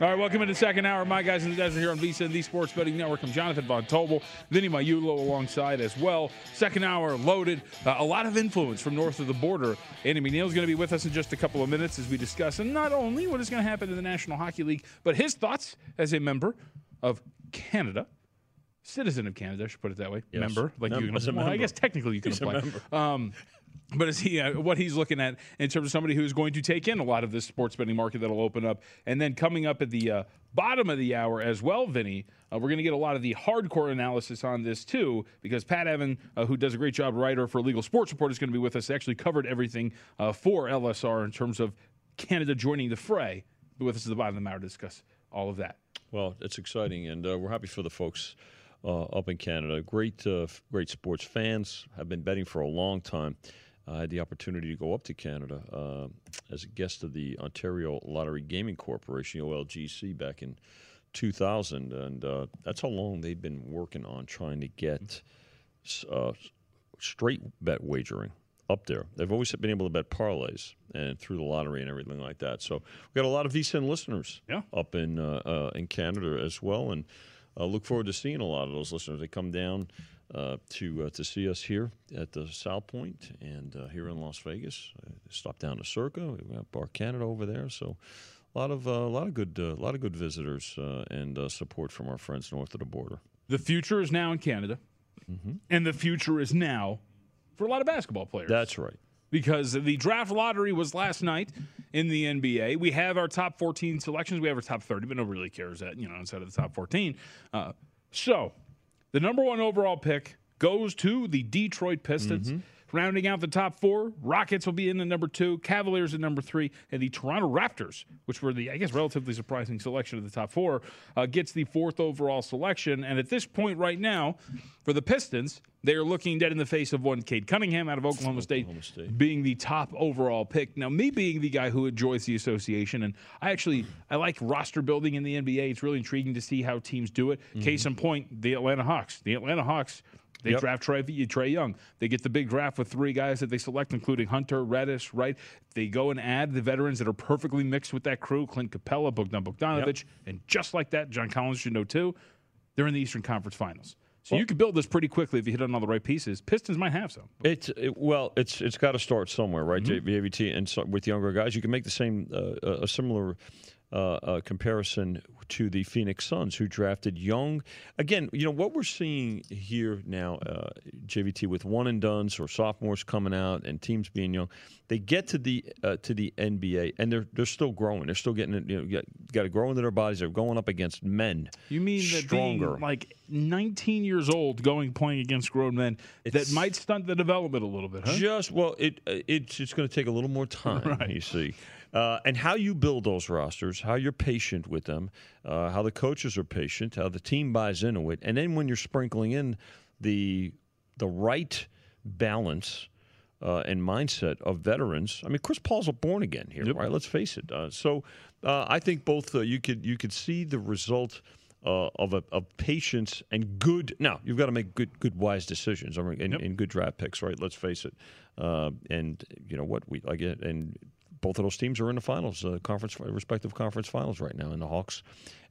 All right, welcome into the second hour. My guys in the desert here on VSIN and the Sports Betting Network. I'm Jonathan Von Tobel, Vinny Magliulo alongside as well. Second hour loaded. Uh, a lot of influence from north of the border. Andy McNeil's going to be with us in just a couple of minutes as we discuss, and not only what is going to happen in the National Hockey League, but his thoughts as a member of Canada. Citizen of Canada, I should put it that way. Yes. Member, like Mem- you can. Well, I guess technically you can He's apply. member. Um, but is he uh, what he's looking at in terms of somebody who is going to take in a lot of this sports betting market that'll open up, and then coming up at the uh, bottom of the hour as well, Vinny, uh, we're going to get a lot of the hardcore analysis on this too, because Pat Evan, uh, who does a great job writer for Legal Sports Report, is going to be with us. Actually covered everything uh, for LSR in terms of Canada joining the fray. Be with us at the bottom of the hour to discuss all of that. Well, it's exciting, and uh, we're happy for the folks uh, up in Canada. Great, uh, great sports fans. Have been betting for a long time. I had the opportunity to go up to Canada uh, as a guest of the Ontario Lottery Gaming Corporation (OLGC) back in 2000, and uh, that's how long they've been working on trying to get uh, straight bet wagering up there. They've always been able to bet parlays and through the lottery and everything like that. So we've got a lot of VSIN listeners Yeah. up in uh, uh, in Canada as well, and uh, look forward to seeing a lot of those listeners. They come down uh, to uh, to see us here at the South Point and uh, here in Las Vegas. Uh, stop down to Circa. We got Bar Canada over there, so. A lot of uh, a lot of good uh, lot of good visitors uh, and uh, support from our friends north of the border. The future is now in Canada, and the future is now for a lot of basketball players. That's right. Because the draft lottery was last night in the NBA. We have our top 14 selections. We have our top 30, but nobody really cares that, you know, instead of the top 14. Uh, so the number one overall pick goes to the Detroit Pistons. Rounding out the top four, Rockets will be in the number two, Cavaliers at number three, and the Toronto Raptors, which were the, I guess, relatively surprising selection of the top four, uh, gets the fourth overall selection. And at this point right now, for the Pistons, they are looking dead in the face of one Cade Cunningham out of Oklahoma State, Oklahoma State. being the top overall pick. Now, me being the guy who enjoys the association, and I actually I like roster building in the NBA. It's really intriguing to see how teams do it. Case in point, the Atlanta Hawks. The Atlanta Hawks. They Yep. draft Trae, Trae Young. They get the big draft with three guys that they select, including Hunter, Reddish, right? They go and add the veterans that are perfectly mixed with that crew Clint Capela, Bogdan Bogdanovich. And just like that, John Collins should know too, they're in the Eastern Conference Finals. So you could build this pretty quickly if you hit on all the right pieces. Pistons might have some. It's it, well, it's it's got to start somewhere, right? Mm-hmm. JVT and so, with younger guys, you can make the same uh, a similar uh, uh, comparison to the Phoenix Suns, who drafted young. Again, you know what we're seeing here now, uh, JVT, with one and dones or sophomores coming out and teams being young. They get to the uh, to the NBA and they're they're still growing. They're still getting you know got to grow into their bodies. They're going up against men. You mean that stronger? like 19 years old, going playing against grown men, It's- that might stunt the development a little bit, huh? Just well, it uh, it's going to take a little more time. You see, uh, and how you build those rosters, how you're patient with them, uh, how the coaches are patient, how the team buys into it, and then when you're sprinkling in the the right balance. Uh, and mindset of veterans. I mean, Chris Paul's a born again here, right? Let's face it. Uh, so, uh, I think both uh, you could you could see the result uh, of a, of patience and good. Now you've got to make good, good, wise decisions. I mean, and, and good draft picks, right? Let's face it. Uh, and you know what we like, and both of those teams are in the finals, uh, conference respective conference finals right now, in the Hawks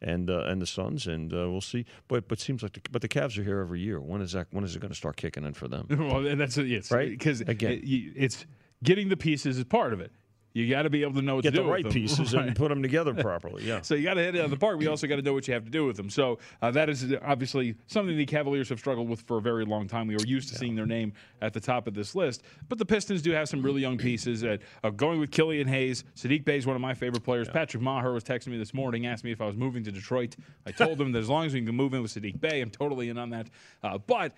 and uh, and the Suns, and uh, we'll see. But but seems like the, but the Cavs are here every year. When is that? When is it going to start kicking in for them? well, and that's it. Yes, Right? Because Again. it, it's getting the pieces is part of it. You got to be able to know what Get to the do with right them. pieces Right. and put them together properly. Yeah. So you got to hit it out of the park. We also got to know what you have to do with them. So uh, that is obviously something the Cavaliers have struggled with for a very long time. We were used to seeing their name at the top of this list, but the Pistons do have some really young pieces. Uh, uh, going with Killian Hayes, Sadiq Bey is one of my favorite players. Patrick Maher was texting me this morning, asked me if I was moving to Detroit. I told him that as long as we can move in with Sadiq Bey, I'm totally in on that. Uh, but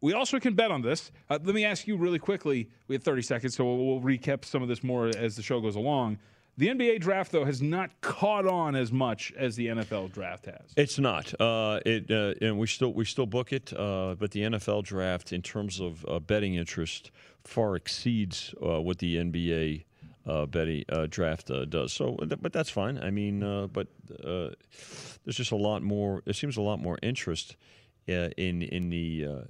we also can bet on this. Uh, let me ask you really quickly. We have 30 seconds, so we'll, we'll recap some of this more as the show goes along. The NBA draft, though, has not caught on as much as the NFL draft has. It's not. Uh, it uh, and we still we still book it, uh, but the NFL draft, in terms of uh, betting interest, far exceeds uh, what the NBA uh, betting draft does. So, but that's fine. I mean, but there's just a lot more. It seems a lot more interest. Uh, in in the uh, uh,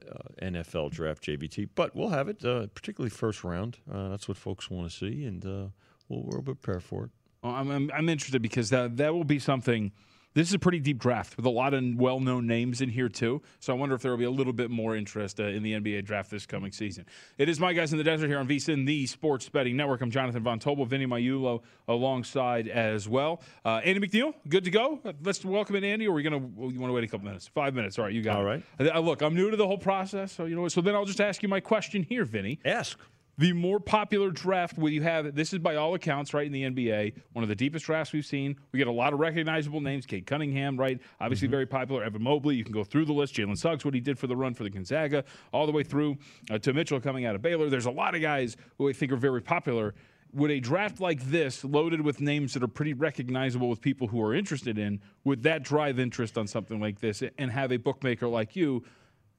NFL draft, JVT, but we'll have it, uh, particularly first round. Uh, that's what folks want to see, and uh, we'll, we'll prepare for it. Well, I'm, I'm, I'm interested because that, that will be something. This is a pretty deep draft with a lot of well known names in here, too. So I wonder if there will be a little bit more interest uh, in the NBA draft this coming season. It is My Guys in the Desert here on VSIN, the Sports Betting Network. I'm Jonathan Von Tobel, Vinny Magliulo alongside as well. Uh, Andy McNeil, good to go. Let's welcome in Andy, or are we going to, well, you want to wait a couple minutes? Five minutes. All right, you got All it. right. Uh, look, I'm new to the whole process. So, you know, so then I'll just ask you my question here, Vinny. Ask. The more popular draft where you have this is by all accounts right in the NBA one of the deepest drafts we've seen. We get a lot of recognizable names. Cade Cunningham, right? Obviously very popular. Evan Mobley. You can go through the list. Jalen Suggs, what he did for the run for the Gonzaga, all the way through uh, to Mitchell coming out of Baylor. There's a lot of guys who I think are very popular. Would a draft like this, loaded with names that are pretty recognizable with people who are interested in, would that drive interest on something like this and have a bookmaker like you?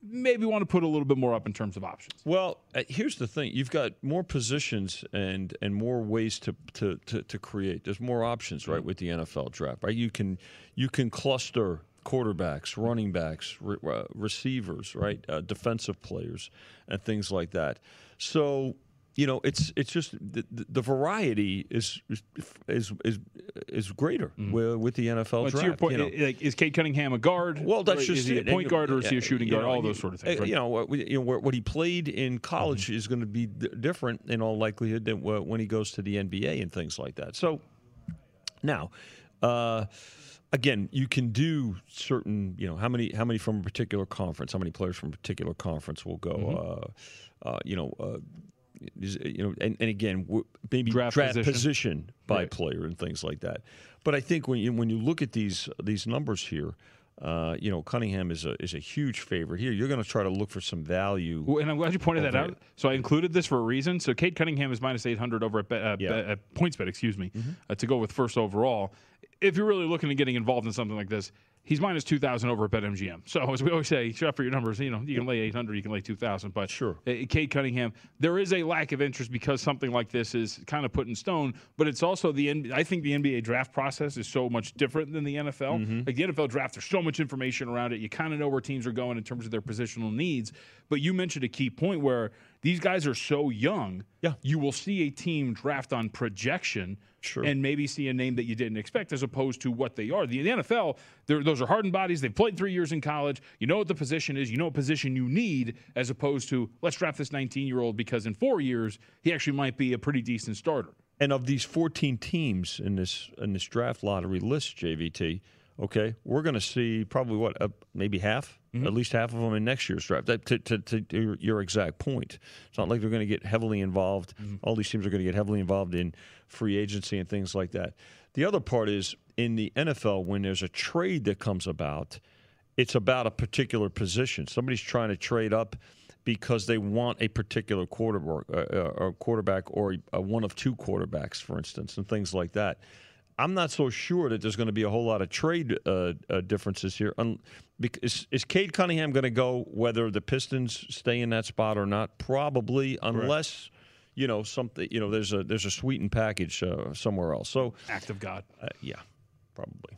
Maybe want to put a little bit more up in terms of options. Well, uh, here's the thing: you've got more positions and and more ways to to to, to create. There's more options, right, with the NFL draft. Right, you can you can cluster quarterbacks, running backs, re- uh, receivers, right, uh, defensive players, and things like that. So. You know, it's it's just the, the variety is is is is, greater with, with the NFL Well, draft. to your point, you know. like, is Cade Cunningham a guard? Well, that's just is he a it. point And, guard or is he a shooting guard? know, All those sort of things. right? You know, what, you know what, he played in college Mm-hmm. is going to be d- different in all likelihood than when he goes to the NBA and things like that. So now. Uh, Again, you can do certain, you know, how many how many from a particular conference, how many players from a particular conference will go, Mm-hmm. uh, uh, you know, uh, you know, and, and again, maybe Draft draft, position. position. by Right. player and things like that. But I think when you when you look at these these numbers here, uh, you know, Cunningham is a is a huge favorite here. You're going to try to look for some value. Well, and I'm glad you pointed that out. So I included this for a reason. So Cade Cunningham is minus 800 over at, uh, Yeah. at PointsBet, excuse me, Mm-hmm. uh, to go with first overall. If you're really looking at getting involved in something like this, he's minus 2,000 over at BetMGM. So as we always say, shut for your numbers. You know, you can lay 800, you can lay 2,000. But Sure. uh, Cade Cunningham, there is a lack of interest because something like this is kind of put in stone. But it's also the I think the NBA draft process is so much different than the NFL. Mm-hmm. Like the NFL draft, there's so much information around it. You kind of know where teams are going in terms of their positional needs. But you mentioned a key point where these guys are so young. Yeah. You will see a team draft on projection. Sure. And maybe see a name that you didn't expect as opposed to what they are. The, the NFL, those are hardened bodies. They've played three years in college. You know what the position is. You know what position you need as opposed to let's draft this 19 year old because in four years, he actually might be a pretty decent starter. And of these 14 teams in this in this draft lottery list, JVT, okay, we're going to see probably what uh, maybe half, mm-hmm. at least half of them in next year's draft. That, to, to, to, your exact point, it's not like they're going to get heavily involved. Mm-hmm. All these teams are going to get heavily involved in free agency and things like that. The other part is in the NFL when there's a trade that comes about, it's about a particular position. Somebody's trying to trade up because they want a particular quarterback, uh, uh quarterback or one of two quarterbacks, for instance, and things like that. I'm not so sure that there's going to be a whole lot of trade uh, uh, differences here. Um, is, is Cade Cunningham going to go whether the Pistons stay in that spot or not? Probably, unless you know something. You know, there's a there's a sweetened package uh, somewhere else. So act of God. Uh, yeah, probably.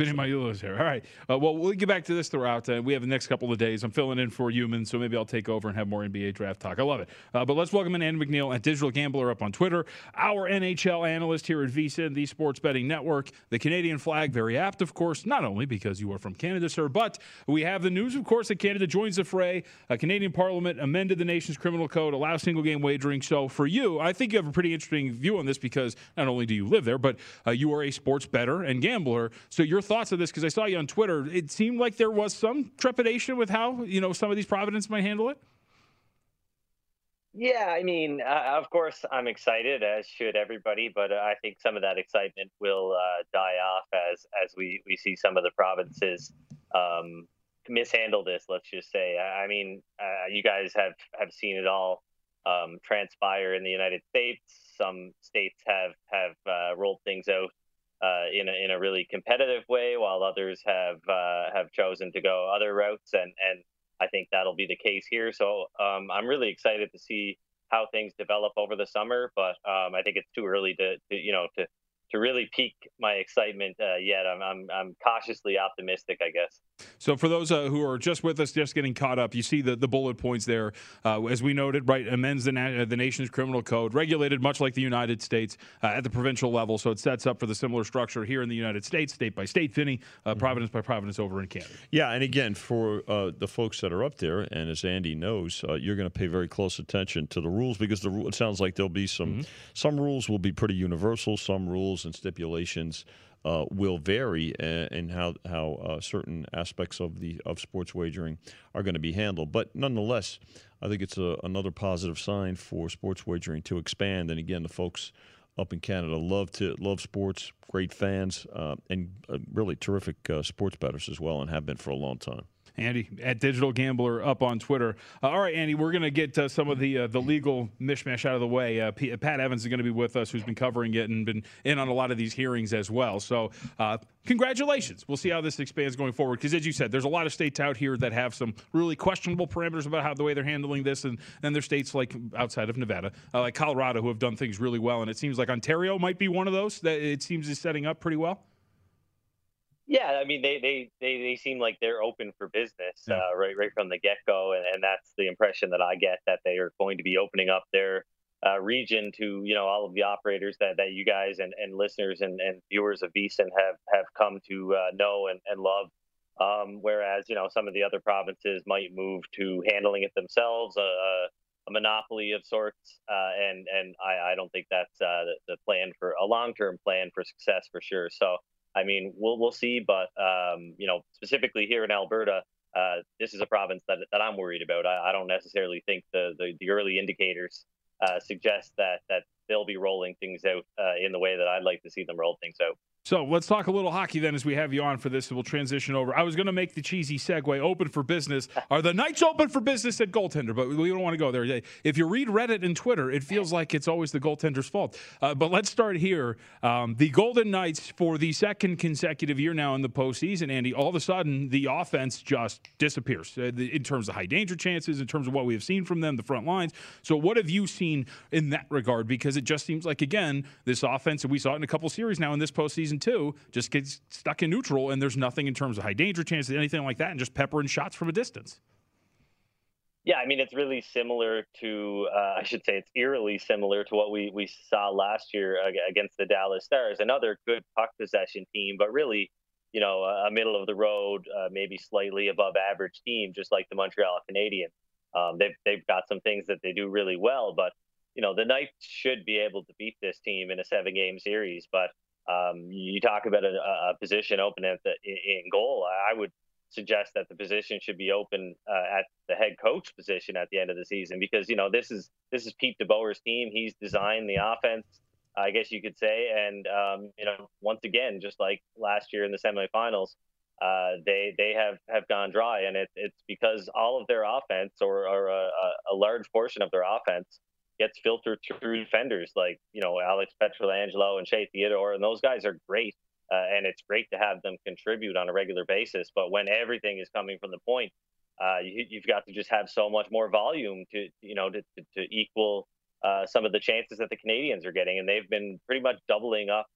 Vinny Magliulo's here. All right. Uh, well, we'll get back to this throughout. Uh, we have the next couple of days. I'm filling in for Human, so maybe I'll take over and have more NBA draft talk. I love it. Uh, but let's welcome in Andy McNeil at Digital Gambler up on Twitter, our NHL analyst here at VSIN, the Sports Betting Network. The Canadian flag, very apt, of course, not only because you are from Canada, sir, but we have the news, of course, that Canada joins the fray. A Canadian Parliament amended the nation's criminal code, allow single game wagering. So for you, I think you have a pretty interesting view on this because not only do you live there, but uh, you are a sports better and gambler. So your thoughts of this, because I saw you on Twitter, it seemed like there was some trepidation with how you know some of these Providence might handle it. Yeah, I mean, uh, of course, I'm excited, as should everybody. But I think some of that excitement will uh, die off as as we we see some of the provinces um, mishandle this. Let's just say. I mean, uh, you guys have have seen it all um, transpire in the United States. Some states have have uh, rolled things out uh, in a, in a really competitive way, while others have uh, have chosen to go other routes, and and I think that'll be the case here. So um, I'm really excited to see how things develop over the summer, but um, I think it's too early to, to you know to to really pique my excitement uh, yet. I'm, I'm, I'm cautiously optimistic, I guess. So, for those uh, who are just with us, just getting caught up, you see the, the bullet points there. Uh, as we noted, right, amends the, na- the nation's criminal code, regulated much like the United States uh, at the provincial level. So, it sets up for the similar structure here in the United States, state by state, Vinny, uh, mm-hmm. province by province over in Canada. Yeah, and again, for uh, the folks that are up there, and as Andy knows, you're going to pay very close attention to the rules because the, it sounds like there'll be some mm-hmm. some rules will be pretty universal, some rules and stipulations uh, will vary in how how uh, certain aspects of the of sports wagering are going to be handled. But nonetheless, I think it's a, another positive sign for sports wagering to expand. And again, the folks up in Canada love to love sports, great fans, uh, and uh, really terrific uh, sports bettors as well, and have been for a long time. Andy at Digital Gambler up on Twitter. Uh, all right, Andy, we're going to get uh, some of the uh, the legal mishmash out of the way. Uh, P- Pat Evans is going to be with us, who's been covering it and been in on a lot of these hearings as well. So, uh, congratulations. We'll see how this expands going forward. Because as you said, there's a lot of states out here that have some really questionable parameters about how the way they're handling this, and then there's states like outside of Nevada, uh, like Colorado, who have done things really well. And it seems like Ontario might be one of those that it seems is setting up pretty well. Yeah, I mean they they they, they seem like they're open for business yeah. uh, right right from the get go, and, and that's the impression that I get that they are going to be opening up their uh, region to you know all of the operators that, that you guys and, and listeners and, and viewers of VSIN have have come to uh, know and, and love. Um, whereas you know some of the other provinces might move to handling it themselves, uh, a monopoly of sorts, uh, and and I, I don't think that's uh, the, the plan for a long term plan for success for sure. So I mean, we'll we'll see, but um, you know, specifically here in Alberta, uh, this is a province that that I'm worried about. I, I don't necessarily think the the, the early indicators uh, suggest that that they'll be rolling things out uh, in the way that I'd like to see them roll things out. So let's talk a little hockey then as we have you on for this. We'll transition over. I was going to make the cheesy segue open for business. Are the Knights open for business at goaltender? But we don't want to go there. If you read Reddit and Twitter, it feels like it's always the goaltender's fault. Uh, but let's start here. Um, the Golden Knights, for the second consecutive year now in the postseason, Andy, all of a sudden the offense just disappears uh, in terms of high danger chances, in terms of what we have seen from them, the front lines. So what have you seen in that regard? Because it just seems like, again, this offense, and we saw it in a couple series now in this postseason season two just gets stuck in neutral, and there's nothing in terms of high danger chances, anything like that, and just peppering shots from a distance. Yeah, I mean, it's really similar to, uh, I should say, it's eerily similar to what we, we saw last year against the Dallas Stars, another good puck possession team, but really, you know, a middle of the road, uh, maybe slightly above average team, just like the Montreal Canadiens. Um, they've, they've got some things that they do really well, but you know the Knights should be able to beat this team in a seven game series. But um, you talk about a, a, position open at the in goal. I would suggest that the position should be open uh, at the head coach position at the end of the season because you know this is this is Pete DeBoer's team. He's designed the offense, I guess you could say, and um, you know once again, just like last year in the semifinals, uh, they they have have gone dry, and it, it's because all of their offense or, or a, a large portion of their offense gets filtered through defenders like you know Alex Pietrangelo and Shea Theodore, and those guys are great. Uh, and it's great to have them contribute on a regular basis. But when everything is coming from the point, uh, you, have got to just have so much more volume to you know to, to, to equal uh, some of the chances that the Canadiens are getting, and they've been pretty much doubling up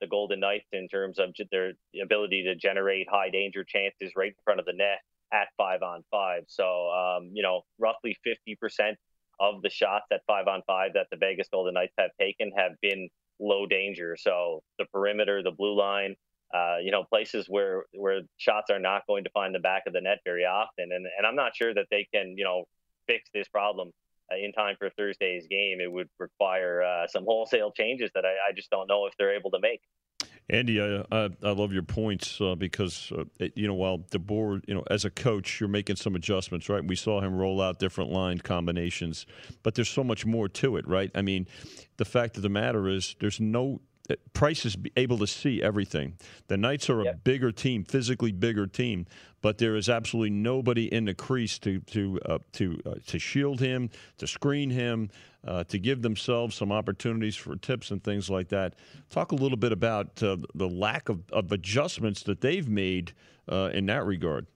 the Golden Knights in terms of their ability to generate high danger chances right in front of the net at five on five. So um, you know, roughly fifty percent of the shots at five on five that the Vegas Golden Knights have taken have been low danger. So the perimeter, the blue line, uh, you know, places where where shots are not going to find the back of the net very often. And and I'm not sure that they can, you know, fix this problem uh, in time for Thursday's game. It would require uh, some wholesale changes that I, I just don't know if they're able to make. Andy, I, I, I, love your points uh, because uh, you know while DeBoer, you know, as a coach, you're making some adjustments, right? We saw him roll out different line combinations, but there's so much more to it, right? I mean, the fact of the matter is, there's no Price is able to see everything. The Knights are a yep. bigger team, physically bigger team, but there is absolutely nobody in the crease to to uh, to uh, to shield him, to screen him, uh, to give themselves some opportunities for tips and things like that. Talk a little bit about uh, the lack of, of, adjustments that they've made uh, in that regard.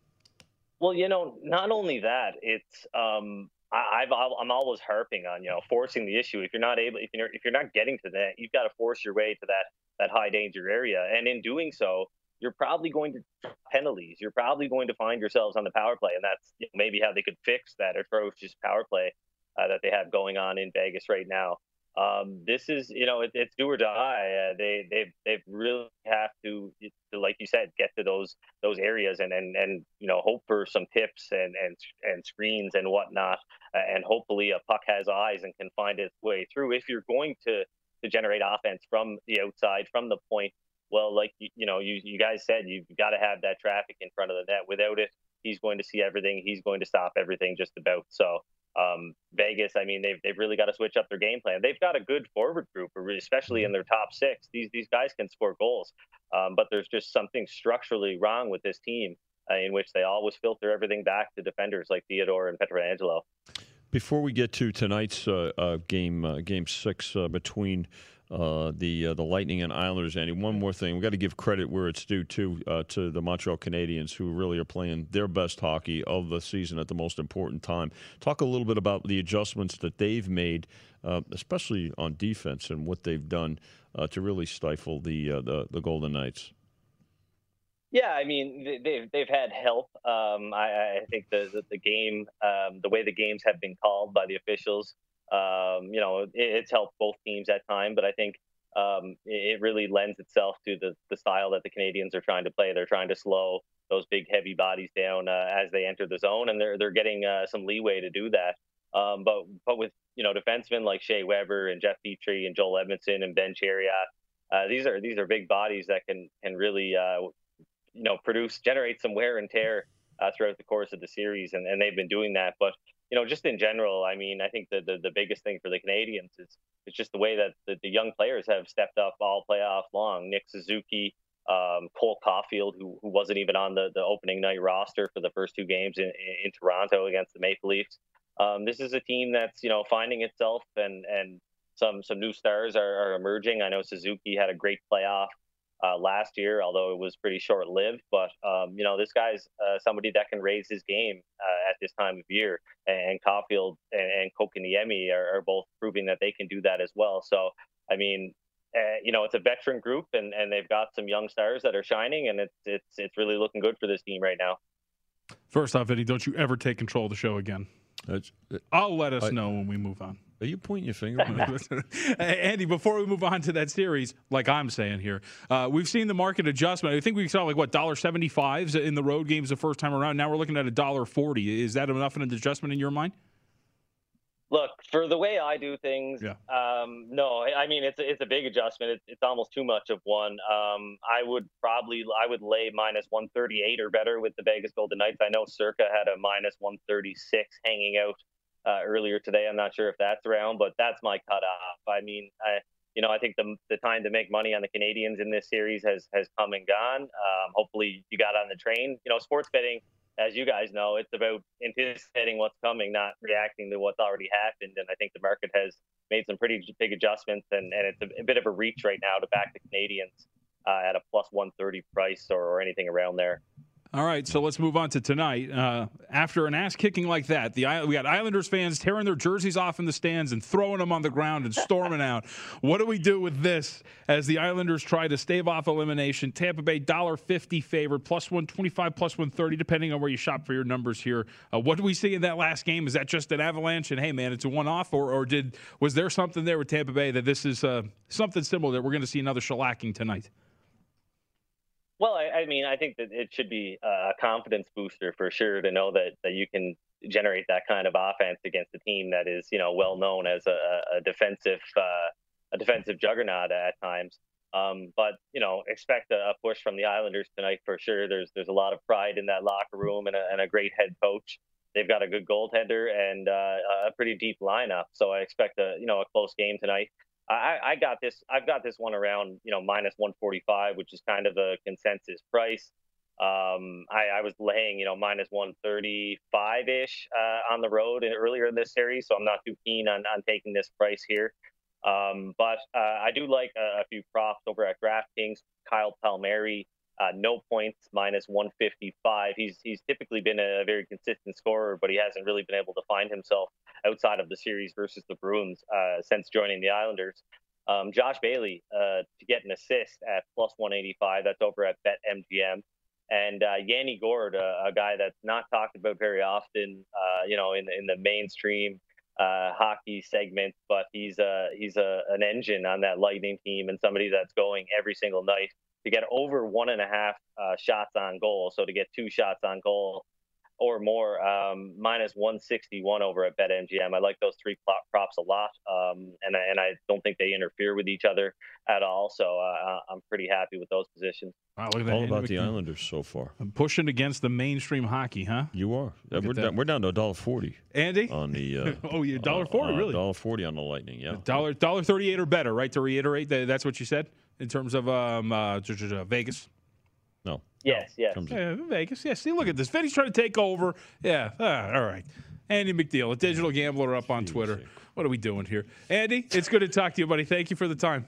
Well, you know, not only that, it's um, I, have I'm always harping on you know forcing the issue. If you're not able, if you're if you're not getting to that, you've got to force your way to that that high danger area, and in doing so, you're probably going to penalties. You're probably going to find yourselves on the power play, and that's maybe how they could fix that atrocious power play uh, that they have going on in Vegas right now. Um, this is, you know, it, it's do or die. Uh, they they they really have to, to, like you said, get to those those areas and and and you know hope for some tips and and and screens and whatnot, uh, and hopefully a puck has eyes and can find its way through. If you're going to to generate offense from the outside, from the point, well, like you, you know, you you guys said, you've got to have that traffic in front of the net. Without it, he's going to see everything. He's going to stop everything just about. So um, Vegas, I mean, they've, they've really got to switch up their game plan. They've got a good forward group, especially in their top six. These these guys can score goals, um, but there's just something structurally wrong with this team uh, in which they always filter everything back to defenders like Theodore and Pietrangelo. Before we get to tonight's uh, uh, game, uh, game six uh, between uh, the uh, the Lightning and Islanders. Andy, one more thing, we got to give credit where it's due too uh, to the Montreal Canadiens, who really are playing their best hockey of the season at the most important time. Talk a little bit about the adjustments that they've made, uh, especially on defense, and what they've done uh, to really stifle the, the, the Golden Knights. Yeah, I mean they've they've had help. Um, I, I, think the the, the game, um, the way the games have been called by the officials, um, you know, it, it's helped both teams at time, but I think um, it really lends itself to the, the style that the Canadiens are trying to play. They're trying to slow those big, heavy bodies down uh, as they enter the zone, and they're they're getting uh, some leeway to do that. Um, but but with you know defensemen like Shea Weber and Jeff Petry and Joel Edmundson and Ben Chiarot, uh, these are these are big bodies that can can really uh, you know produce generate some wear and tear uh, throughout the course of the series, and, and they've been doing that. But you know, just in general, I mean, I think the, the, the biggest thing for the Canadiens is it's just the way that the, the young players have stepped up all playoff long. Nick Suzuki, um, Cole Caufield, who, who wasn't even on the, the opening night roster for the first two games in, in Toronto against the Maple Leafs. Um, this is a team that's you know finding itself, and and some some new stars are, are emerging. I know Suzuki had a great playoff uh, last year, although it was pretty short lived. But um, you know, this guy's uh, somebody that can raise his game uh, at this time of year, and Caufield and, and Kotkaniemi are, are, both proving that they can do that as well. So, I mean. Uh, you know, it's a veteran group, and, and they've got some young stars that are shining, and it's it's it's really looking good for this team right now. First off, Eddie, don't you ever take control of the show again. I'll let us I, know when we move on. Are you pointing your finger? Andy, before we move on to that series, like I'm saying here, uh, we've seen the market adjustment. I think we saw like what dollar seventy fives in the road games the first time around. Now we're looking at a dollar forty. Is that enough of an adjustment in your mind? Look, for the way I do things, Yeah. um, no, I mean it's a, it's a big adjustment. It's, it's almost too much of one. Um, I would probably I would lay minus 138 or better with the Vegas Golden Knights. I know Circa had a minus 136 hanging out uh, earlier today. I'm not sure if that's around, but that's my cutoff. I mean, I you know I think the the time to make money on the Canadiens in this series has has come and gone. Um, hopefully you got on the train. You know, sports betting as you guys know, it's about anticipating what's coming, not reacting to what's already happened. And I think the market has made some pretty big adjustments, and, and it's a, a bit of a reach right now to back the Canadiens uh, at a plus 130 price or, or anything around there. All right, so let's move on to tonight. Uh, after an ass kicking like that, the we got Islanders fans tearing their jerseys off in the stands and throwing them on the ground and storming out. What do we do with this as the Islanders try to stave off elimination? Tampa Bay dollar fifty favored, plus one twenty five, plus one thirty, depending on where you shop for your numbers here. Uh, what do we see in that last game? Is that just an avalanche? And hey, man, it's a one off, or, or did was there something there with Tampa Bay that this is uh, something similar that we're going to see another shellacking tonight? Well, I, I, mean, I think that it should be a confidence booster for sure to know that, that you can generate that kind of offense against a team that is, you know, well known as a, a defensive uh, a defensive juggernaut at times. Um, but you know, expect a, push from the Islanders tonight for sure. There's there's a lot of pride in that locker room and a, and a great head coach. They've got a good goaltender and uh, a pretty deep lineup. So I expect a you know a close game tonight. I, I got this. I've got this one around you know minus 145, which is kind of a consensus price. Um, I, I, was laying you know minus 135 ish uh, on the road earlier in this series, so I'm not too keen on, on taking this price here. Um, but uh, I do like a, a, few props over at DraftKings. Kyle Palmieri, uh, no points, minus 155. He's he's typically been a very consistent scorer, but he hasn't really been able to find himself outside of the series versus the Bruins uh, since joining the Islanders. Um, Josh Bailey uh, to get an assist at plus 185. That's over at BetMGM. And uh, Yanni Gourde, a guy that's not talked about very often, uh, you know, in in the mainstream uh, hockey segment, but he's a he's a, an engine on that Lightning team and somebody that's going every single night to get over one and a half uh, shots on goal. So to get two shots on goal or more, um, minus 161 over at BetMGM. I like those three props a lot, um, and and I don't think they interfere with each other at all. So uh, I'm pretty happy with those positions. Wow, look at that. All about the Islanders so far. I'm pushing against the mainstream hockey, huh? You are. We're down, we're down to a dollar forty. Andy on the. Uh, oh, yeah, dollar forty, uh, really? Dollar forty on the Lightning. Yeah. Dollar dollar thirty eight or better, right? To reiterate, that's what you said in terms of um, uh, Vegas. No. Yes, yes. Yeah, Vegas. Yeah, see, look at this. Fetty's trying to take over. Yeah, uh, all right. Andy McNeil, a digital gambler up on Twitter. What are we doing here? Andy, it's good to talk to you, buddy. Thank you for the time.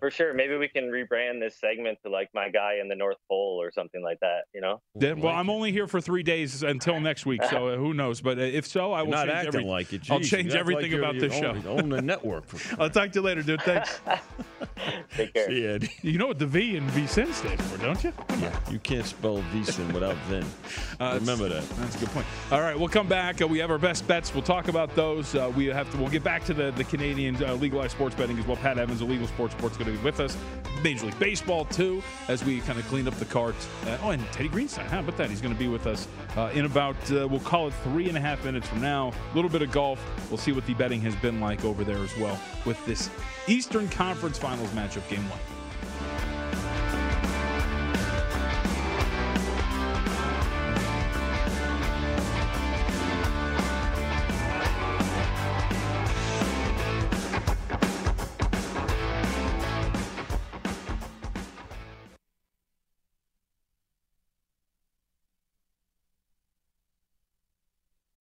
For sure. Maybe we can rebrand this segment to like my guy in the North Pole or something like that, you know? Then, well, I'm only here for three days until next week, so uh, who knows? But uh, if so, I will You're not change acting everything. like it. Jeez, I'll change everything like about this you show. Own, own the network. I'll talk to you later, dude. Thanks. Take care. See Eddie. You know what the V in VSIN stand for, don't you? Yeah, you can't spell Vison without Vin. Uh, Remember that. That's a good point. All right, we'll come back. Uh, we have our best bets. We'll talk about those. Uh, we have to. We'll get back to the the Canadian uh, legalized sports betting as well. Pat Evans, illegal Sports Sports, going to be with us. Major League Baseball too, as we kind of clean up the cards. Uh, oh, and Teddy Greenstein. How about that? He's going to be with us uh, in about uh, we'll call it three and a half minutes from now. A little bit of golf. We'll see what the betting has been like over there as well with this Eastern Conference Finals matchup, Game One.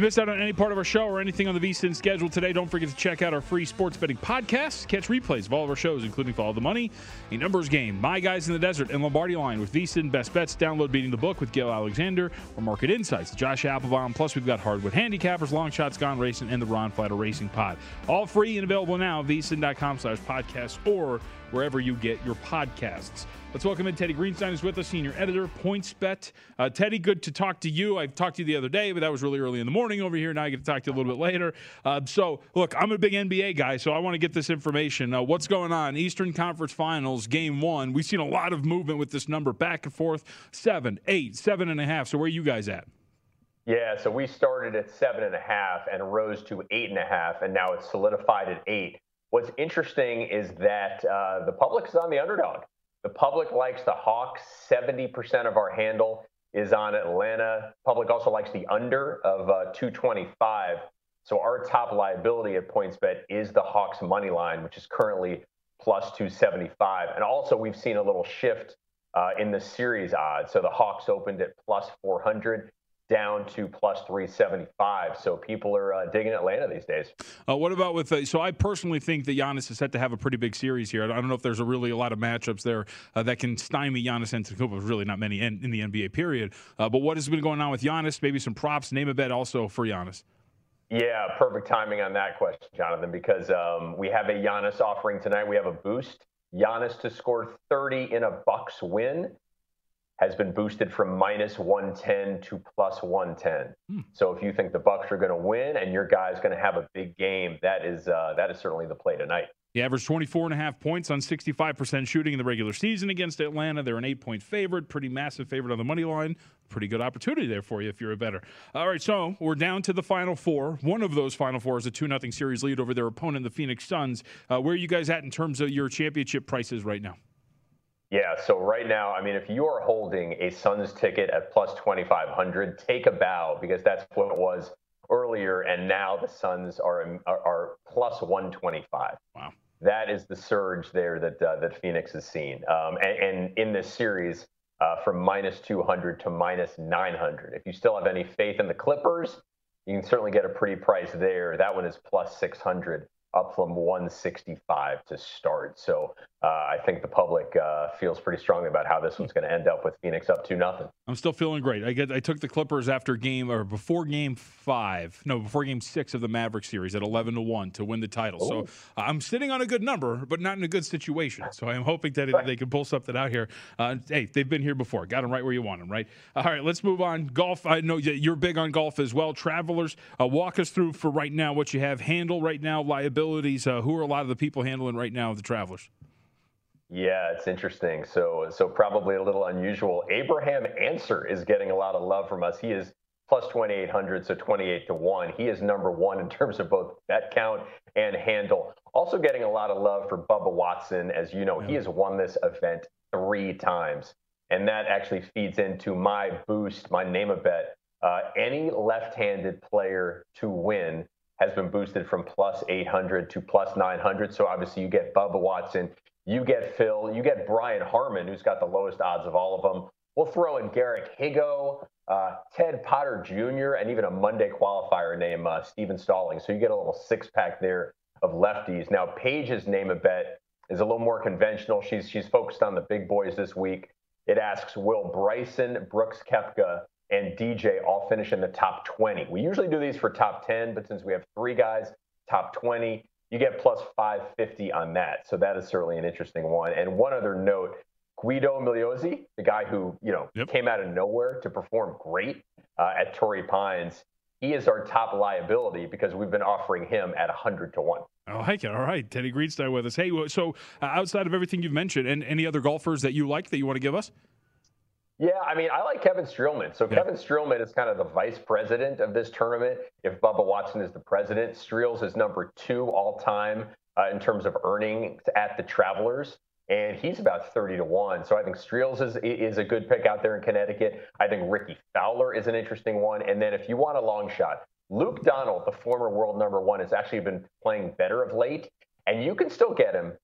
You missed out on any part of our show or anything on the VSIN schedule today, don't forget to check out our free sports betting podcast. Catch replays of all of our shows, including Follow the Money, A Numbers Game, My Guys in the Desert, and Lombardi Line with VSIN Best Bets. Download Beating the Book with Gill Alexander or Market Insights, Josh Appelbaum. Plus, we've got Hardwood Handicappers, Long Shots Gone Racing, and the Ron Flatter Racing Pod. All free and available now, vsin.com slash podcasts or wherever you get your podcasts. Let's welcome in Teddy Greenstein, who's with us, senior editor, PointsBet. Uh, Teddy, good to talk to you. I talked to you the other day, but that was really early in the morning over here. Now I get to talk to you a little bit later. Uh, so, look, I'm a big NBA guy, so I want to get this information. Uh, what's going on? Eastern Conference Finals, Game One. We've seen a lot of movement with this number, back and forth, seven, eight, seven and a half. So, where are you guys at? Yeah, so we started at seven and a half and rose to eight and a half, and now it's solidified at eight. What's interesting is that uh, the public is on the underdog. The public likes the Hawks. 70% of our handle is on Atlanta. Public also likes the under of uh, 225. So our top liability at PointsBet is the Hawks money line, which is currently plus 275. And also we've seen a little shift uh, in the series odds. So the Hawks opened at plus 400 down to plus 375. So people are uh, digging Atlanta these days. Uh, what about with, uh, so I personally think that Giannis is set to have a pretty big series here. I don't know if there's a really a lot of matchups there uh, that can stymie Giannis Antetokounmpo. There's really not many in, in the NBA period. Uh, but what has been going on with Giannis? Maybe some props, name a bet also for Giannis. Yeah, perfect timing on that question, Jonathan, because um, we have a Giannis offering tonight. We have a boost. Giannis to score 30 in a Bucks win has been boosted from minus 110 to plus 110. Hmm. So if you think the Bucks are going to win and your guy's going to have a big game, that is uh, that is certainly the play tonight. He averaged 24 and a half points on 65% shooting in the regular season against Atlanta. They're an eight point favorite, pretty massive favorite on the money line. Pretty good opportunity there for you if you're a better. All right, so we're down to the final four. One of those final four is a 2 0 series lead over their opponent, the Phoenix Suns. Uh, where are you guys at in terms of your championship prices right now? Yeah, so right now, I mean, if you are holding a Suns ticket at plus 2,500, take a bow because that's what it was earlier. And now the Suns are, are, are plus 125. Wow. That is the surge there that, uh, that Phoenix has seen. Um, and, and, in this series, uh, from minus 200 to minus 900. If you still have any faith in the Clippers, you can certainly get a pretty price there. That one is plus 600. Up from 165 to start. So uh, I think the public uh, feels pretty strongly about how this one's going to end up with Phoenix up to nothing. I'm still feeling great. I get I took the Clippers after game or before game five, no, before game six of the Maverick series at 11 to one to win the title. So uh, I'm sitting on a good number, but not in a good situation. So I'm hoping that they can pull something out here. Uh, hey, they've been here before. Got them right where you want them, right? All right, let's move on. Golf. I know you're big on golf as well. Travelers, uh, walk us through for right now what you have handle right now, Uh, who are a lot of the people handling right now the Travelers? Yeah, it's interesting. So, so probably a little unusual. Abraham Ancer is getting a lot of love from us. He is plus 2,800, so 28 to 1. He is number one in terms of both bet count and handle. Also getting a lot of love for Bubba Watson. As you know, yeah. he has won this event three times. And that actually feeds into my boost, my name a bet. Uh, any left handed player to win has been boosted from plus 800 to plus 900. So obviously, you get Bubba Watson. You get Phil. You get Brian Harman, who's got the lowest odds of all of them. We'll throw in Garrick Higgo, uh, Ted Potter Jr., and even a Monday qualifier named uh, Steven Stalling. So you get a little six pack there of lefties. Now, Paige's name a bet is a little more conventional. She's she's focused on the big boys this week. It asks, will Bryson, Brooks Koepka, and DJ all finish in the top 20? We usually do these for top 10, but since we have three guys, top 20, you get plus 550 on that. So that is certainly an interesting one. And one other note, Guido Migliozzi, the guy who you know yep. came out of nowhere to perform great uh, at Torrey Pines, he is our top liability because we've been offering him at 100 to 1. I like it. All right. Teddy Greenstein with us. Hey, so uh, outside of everything you've mentioned, and any other golfers that you like that you want to give us? Yeah, I mean, I like Kevin Streelman. So yeah. Kevin Streelman is kind of the vice president of this tournament. If Bubba Watson is the president, Streels is number two all time uh, in terms of earnings at the Travelers, and he's about thirty to one. So I think Streels is is a good pick out there in Connecticut. I think Rickie Fowler is an interesting one. And then if you want a long shot, Luke Donald, the former world number one, has actually been playing better of late, and you can still get him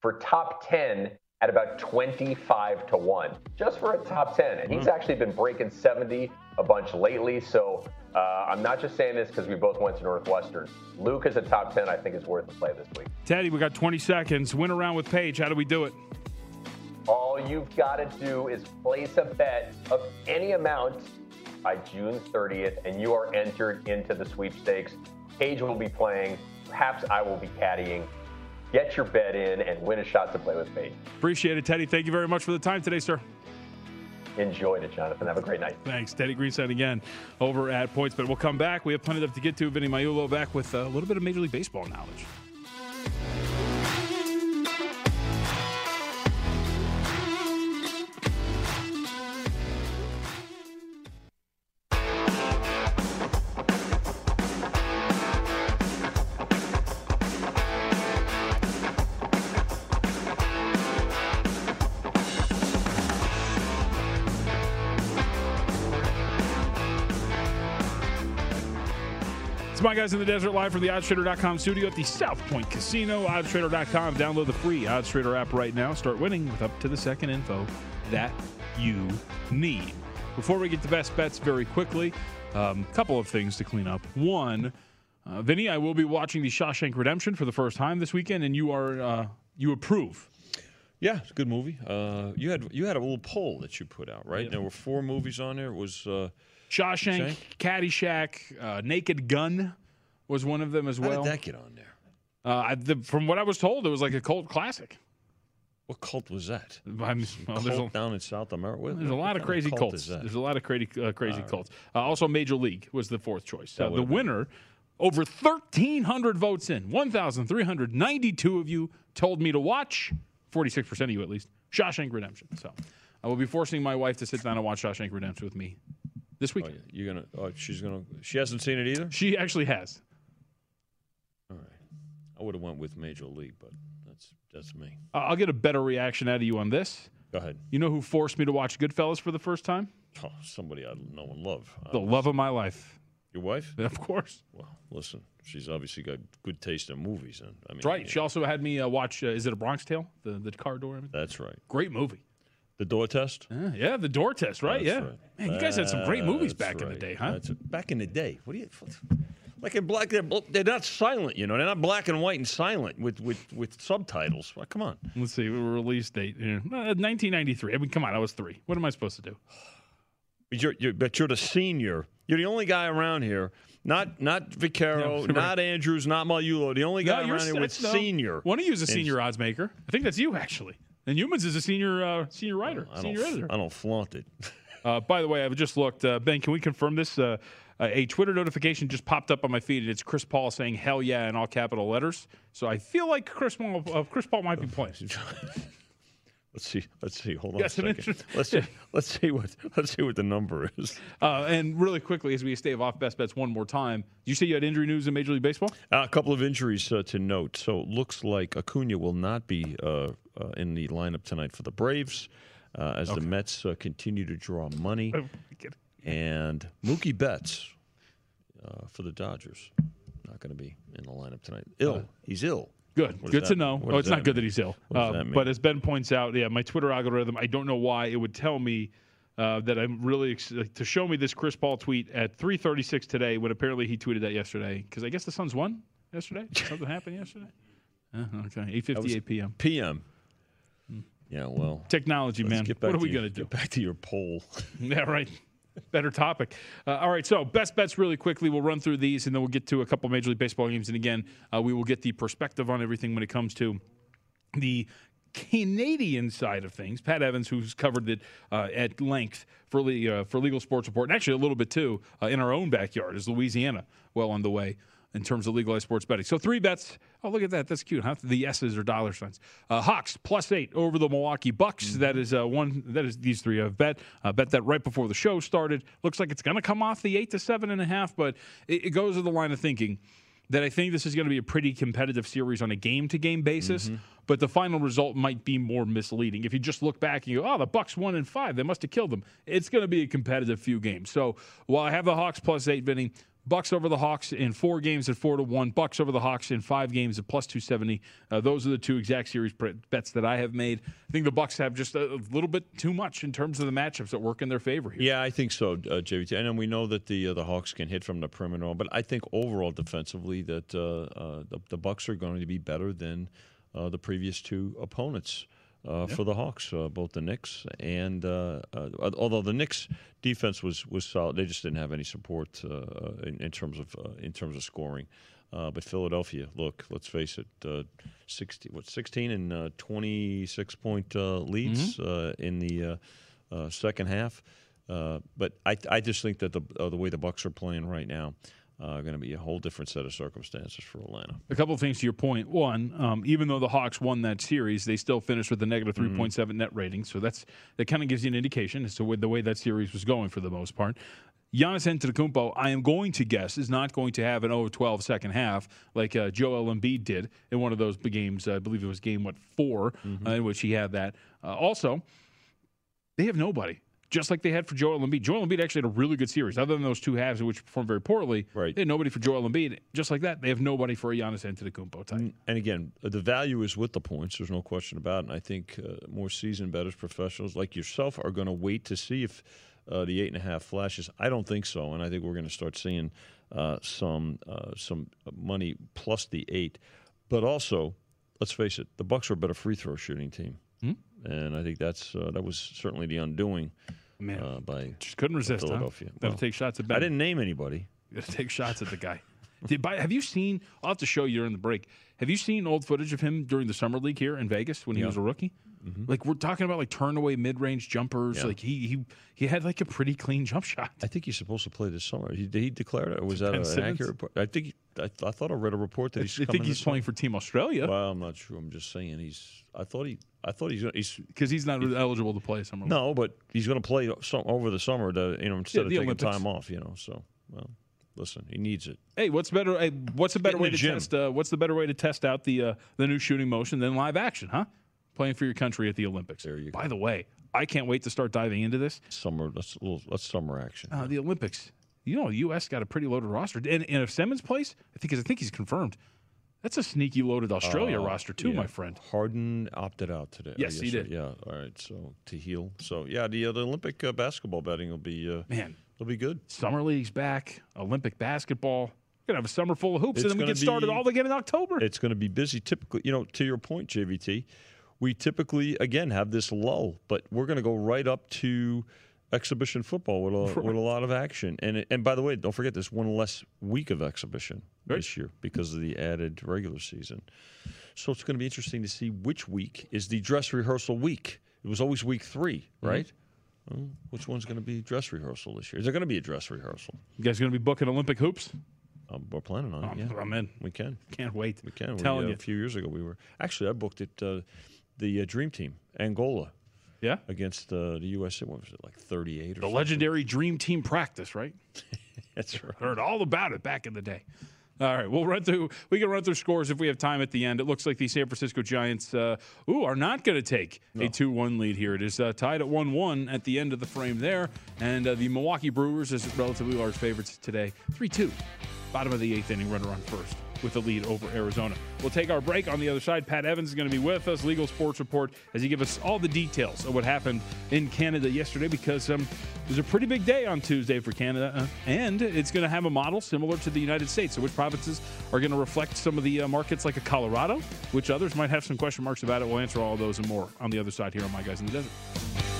for top ten at about 25 to 1 just for a top 10 and he's mm-hmm. actually been breaking 70 a bunch lately. So uh, i'm not just saying this because we both went to northwestern. Luke is a top 10 i think is worth a play this week. Teddy we got 20 seconds. Win around with paige. How do we do it? All you've got to do is place a bet of any amount by june 30th and you are entered into the sweepstakes. Paige will be playing. Perhaps i will be caddying get your bet in and win a shot to play with me. Appreciate it, Teddy. Thank you very much for the time today, sir. Enjoyed it, Jonathan. Have a great night. Thanks. Teddy Greenstein again over at Points. But we'll come back. We have plenty of to get to. Vinny Magliulo back with a little bit of Major League Baseball knowledge. It's my guys in the desert live from the oddstrader.com studio at the South Point Casino. Oddstrader.com. Download the free Oddstrader app right now. Start winning with up to the second info that you need. Before we get to best bets very quickly, a um, couple of things to clean up. One, uh, Vinny, I will be watching the Shawshank Redemption for the first time this weekend, and you are uh, you approve. Yeah, it's a good movie. Uh, you had you had a little poll that you put out, right? Yeah. There were four movies on there. It was uh, Shawshank, Shank? Caddyshack, uh, Naked Gun was one of them as well. How did that get on there? Uh, the, from what I was told, it was like a cult classic. What cult was that? I'm, well, cult a, down in South America. There's a lot of crazy cults. There's a lot of crazy, uh, crazy cults. Uh, also, Major League was the fourth choice. Uh, the winner, over 1,300 votes in, 1,392 of you told me to watch. 46% of you, at least. Shawshank Redemption. So, I will be forcing my wife to sit down and watch Shawshank Redemption with me this week. Oh, you're gonna. Oh, she's gonna. She hasn't seen it either. She actually has. All right. I would have went with Major League, but that's that's me. I'll get a better reaction out of you on this. Go ahead. You know who forced me to watch Goodfellas for the first time? Oh, somebody I know and love. The love of my life. Your wife? Of course. Well, listen, she's obviously got good taste in movies, and I mean, that's right. She also had me uh, watch. Uh, is it a Bronx Tale? The the car door. That's right. Great movie. The door test? Yeah, yeah the door test, right? That's yeah. Right. Man, you guys had some great movies back right. in the day, huh? That's back in the day. What do you Like in black, they're, they're not silent. You know, they're not black and white and silent with with with subtitles. Well, come on. Let's see, release date. Yeah. Uh, 1993. I mean, come on, I was three. What am I supposed to do? You're, you're, but you're the senior. You're the only guy around here. Not not Vaccaro, Yeah, not Andrews, not Magliulo. The only guy No, around here with no. senior. One of you is a senior odds maker. I think that's you actually. And Youmans is a senior uh, senior writer, I don't, senior editor. I don't flaunt it. Uh, by the way, I've just looked. Uh, ben, can we confirm this? Uh, uh, a Twitter notification just popped up on my feed, and it's Chris Paul saying "Hell yeah" in all capital letters. So I feel like Chris Paul, uh, Chris Paul might be playing. Let's see. Let's see. Hold on Yes, a second. Let's see. Let's see what let's see what the number is. Uh, and really quickly, as we stave off best bets one more time, you say you had injury news in Major League Baseball? Uh, a couple of injuries uh, to note. So it looks like Acuna will not be uh, uh, in the lineup tonight for the Braves uh, as the Mets uh, continue to draw money. And Mookie Betts uh, for the Dodgers not going to be in the lineup tonight. Ill. He's ill. Good. Good that to know. Oh, it's not good that he's ill. Uh, mean? but as Ben points out, yeah, my Twitter algorithm, I don't know why it would tell me uh, that I'm really ex- to show me this Chris Paul tweet at 3:36 today when apparently he tweeted that yesterday because I guess the Suns won yesterday. Something happened yesterday. Uh, okay, 8:58 p.m. PM. Yeah, well. Technology, man. What are we gonna do? Get back to your poll. Yeah, right. Better topic. Uh, all right, so best bets really quickly. We'll run through these and then we'll get to a couple Major League Baseball games. And again, uh, we will get the perspective on everything when it comes to the Canadian side of things. Pat Evans, who's covered it uh, at length for, le- uh, for Legal Sports Report, and actually a little bit too uh, in our own backyard, is Louisiana well on the way in terms of legalized sports betting. So three bets. Oh, look at that. That's cute. Huh? The S's are dollar signs. Uh, Hawks plus eight over the Milwaukee Bucks. That is uh, one. That is these three I've bet. Uh, bet that right before the show started. Looks like it's going to come off the eight to seven and a half, but it, it goes to the line of thinking that I think this is going to be a pretty competitive series on a game to game basis. But the final result might be more misleading. If you just look back and you go, "Oh, the Bucks one and five, they must have killed them." It's going to be a competitive few games. So while I have the Hawks plus eight, Vinny, Bucks over the Hawks in four games at four to one. Bucks over the Hawks in five games at plus two seventy. Uh, those are the two exact series bets that I have made. I think the Bucks have just a, a little bit too much in terms of the matchups that work in their favor here. Yeah, I think so, uh, JVT. And we know that the uh, the Hawks can hit from the perimeter, but I think overall defensively that uh, uh, the, the Bucks are going to be better than uh, the previous two opponents. Uh, For the Hawks, uh, both the Knicks and uh, uh, although the Knicks defense was was solid, they just didn't have any support uh, uh, in, in terms of uh, in terms of scoring. Uh, but Philadelphia, look, let's face it, uh, 60, what, 16 and uh, 26 point uh, leads uh, in the uh, uh, second half. Uh, but I, I just think that the uh, the way the Bucks are playing right now uh, going to be a whole different set of circumstances for Atlanta. A couple of things to your point. One, um, even though the Hawks won that series, they still finished with a negative Mm-hmm. 3.7 net rating. So that's that kind of gives you an indication as to the way that series was going for the most part. Giannis Antetokounmpo, I am going to guess, is not going to have an 0-12 second half like uh, Joel Embiid did in one of those big games. I believe it was game what 4 Mm-hmm. uh, in which he had that. Uh, also, they have nobody. Just like they had for Joel Embiid. Joel Embiid actually had a really good series, other than those two halves in which performed very poorly. Right. They had nobody for Joel Embiid. Just like that, they have nobody for a Giannis Antetokounmpo type. And again, the value is with the points. There's no question about it. And I think uh, more seasoned bettors, professionals like yourself, are going to wait to see if uh, the eight and a half flashes. I don't think so, and I think we're going to start seeing uh, some uh, some money plus the eight. But also, let's face it, the Bucks are a better free throw shooting team, Hmm? and I think that's uh, that was certainly the undoing. Man, uh, by just couldn't resist. Huh? Philadelphia. Got Well, to take shots at I didn't name anybody. Got to take shots at the guy. Did, by, have you seen? I'll have to show you during the break. Have you seen old footage of him during the summer league here in Vegas when he Yeah. was a rookie? Like we're talking about like turn away mid range jumpers. Yeah. Like he he he had like a pretty clean jump shot. I think he's supposed to play this summer. He, did he declare it, was that Ben an Simmons? accurate report? I think I, I thought I read a report that he's. I think he's playing summer. for Team Australia Well, I'm not sure. I'm just saying he's. I thought he. I thought he's. He's because he's not eligible to play summer. no, but he's going to play some, over the summer to you know instead Yeah, of taking Olympics. time off. You know, so well, listen, he needs it. Hey, what's better? Hey, what's a better way to gym. test? Uh, what's the better way to test out the uh, the new shooting motion than live action? Huh? Playing for your country at the Olympics. There you By the way, I can't wait to start diving into this. Summer. Let's little, let's summer action. Uh, the Olympics. You know, the U.S. got a pretty loaded roster, and, and if Simmons plays, I think I think he's confirmed. That's a sneaky loaded Australia Uh, roster too, yeah. my friend. Harden opted out today. Yes, he did. Yeah. All right. So to heal. So yeah, the uh, the Olympic uh, basketball betting will be uh, Man, it'll be good. Summer league's back. Olympic basketball. We're gonna have a summer full of hoops, It's and then we get started all again in October. It's going to be busy. Typically, you know, to your point, JVT, we typically again have this lull, but we're going to go right up to exhibition football with a, with a lot of action. And it- and by the way, don't forget there's one less week of exhibition this year because of the added regular season. So it's going to be interesting to see which week is the dress rehearsal week. It was always week 3 right? Well, which one's going to be dress rehearsal this year? Is there going to be a dress rehearsal? You guys going to be booking Olympic hoops? Um, we're planning on it. Yeah, I'm in. We can. Can't wait. We can. We, Telling uh, you. A few years ago, we were actually I booked it. Uh, the uh, Dream Team, Angola. Yeah. Against uh, the U.S. What was it like thirty-eight or The something? legendary Dream Team practice, right? That's right. Heard all about it back in the day. All right, we'll run through. We can run through scores if we have time at the end. It looks like the San Francisco Giants, uh, ooh, are not going to take a two-one lead here. It is uh, tied at one-one at the end of the frame there, and uh, the Milwaukee Brewers is relatively large favorites today, three-two. Bottom of the eighth inning, runner on first with the lead over Arizona. We'll take our break. On the other side, Pat Evans is going to be with us, Legal Sports Report, as he gives us all the details of what happened in Canada yesterday because um, it was a pretty big day on Tuesday for Canada, uh, and it's going to have a model similar to the United States. So, which provinces are going to reflect some of the uh, markets like a Colorado, which others might have some question marks about it? We'll answer all those and more on the other side here on My Guys in the Desert.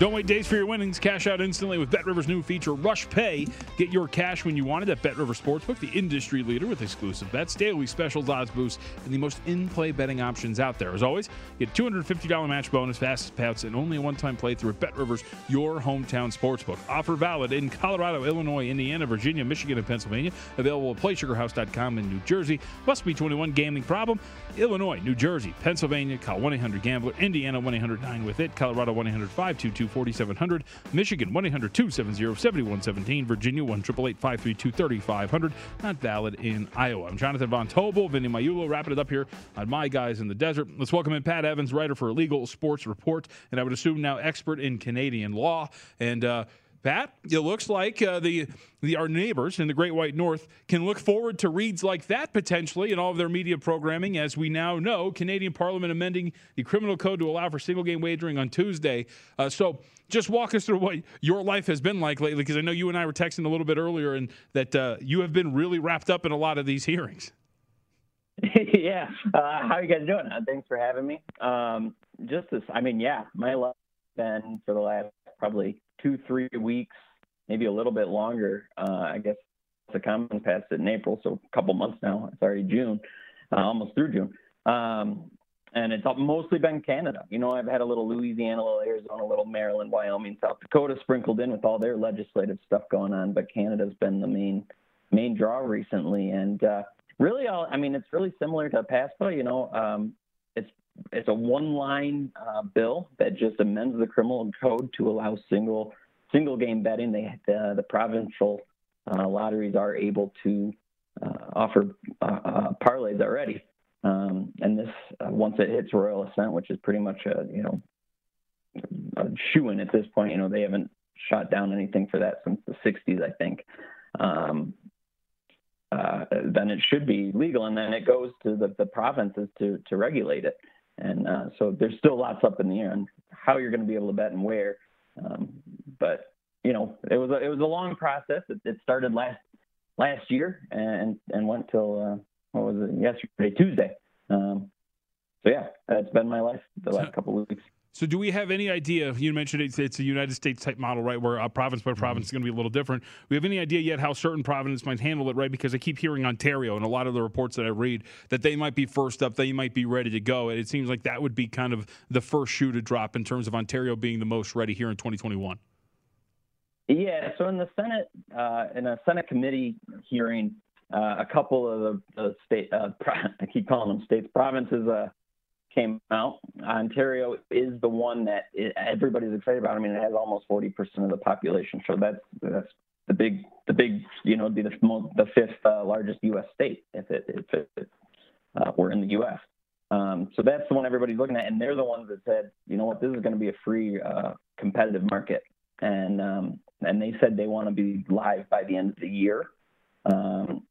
Don't wait days for your winnings. Cash out instantly with Bet Rivers' new feature, Rush Pay. Get your cash when you want it at Bet Rivers Sportsbook, the industry leader with exclusive bets, daily specials, odds boosts, and the most in-play betting options out there. As always, get $250 match bonus, fastest payouts, and only a one-time playthrough at Bet Rivers, your hometown sportsbook. Offer valid in Colorado, Illinois, Indiana, Virginia, Michigan, and Pennsylvania. Available at PlaySugarHouse.com in New Jersey. Must be 21. Gambling problem? Illinois, New Jersey, Pennsylvania. Call 1-800-GAMBLER. Indiana 1-800-9 with it. Colorado 1-800-522-4700. Michigan 1-800-270-7117. Virginia 1-888-532-3500. Not valid in Iowa. I'm Jonathan Von Tobel, Vinny Magliulo, wrapping it up here on My Guys in the Desert. Let's welcome in Pat Evans, writer for Legal Sports Report, and I would assume now expert in Canadian law. And uh, Pat, it looks like uh, the the our neighbors in the Great White North can look forward to reads like that potentially in all of their media programming. As we now know, Canadian Parliament amending the criminal code to allow for single game wagering on Tuesday. Uh, so, just walk us through what your life has been like lately, because I know you and I were texting a little bit earlier, and that uh, you have been really wrapped up in a lot of these hearings. yeah, uh, how are you guys doing? Uh, thanks for having me. Um, just this, I mean, yeah, my life has been for the last probably two, three weeks, maybe a little bit longer. Uh, I guess the common passed it in April, so a couple months now. It's already June, uh, almost through June. Um, and it's mostly been Canada. You know, I've had a little Louisiana, a little Arizona, a little Maryland, Wyoming, South Dakota sprinkled in with all their legislative stuff going on. But Canada's been the main main draw recently, and uh, really, all, I mean, it's really similar to PASPA. You know, um, it's it's a one-line uh, bill that just amends the criminal code to allow single single game betting. They the, the provincial uh, lotteries are able to uh, offer uh, uh, parlays already, um, and this once it hits royal assent, which is pretty much a you know a shoo in at this point. You know they haven't shot down anything for that since the 60s, I think. Um, uh, then it should be legal, and then it goes to the, the provinces to to regulate it. And uh, so there's still lots up in the air on how you're going to be able to bet and where. Um, but you know, it was a, it was a long process. It, it started last last year and and went till uh, what was it yesterday Tuesday. Um, so yeah, that's been my life the last couple of weeks. So, do we have any idea? You mentioned it's, it's a United States type model, right? Where a province by province is going to be a little different. We have any idea yet how certain provinces might handle it, right? Because I keep hearing Ontario and a lot of the reports that I read that they might be first up, they might be ready to go. And it seems like that would be kind of the first shoe to drop in terms of Ontario being the most ready here in 2021. Yeah. So, in the Senate, uh, in a Senate committee hearing, uh, a couple of the, the state, uh, I keep calling them states, provinces, uh, came out. Ontario is the one that everybody's excited about. I mean, it has almost 40% of the population, so that's that's the big the big you know the the fifth uh, largest U.S. state if it if it uh, were in the U.S. Um, so that's the one everybody's looking at, and they're the ones that said, you know what, this is going to be a free uh, competitive market, and um, and they said they want to be live by the end of the year. Um,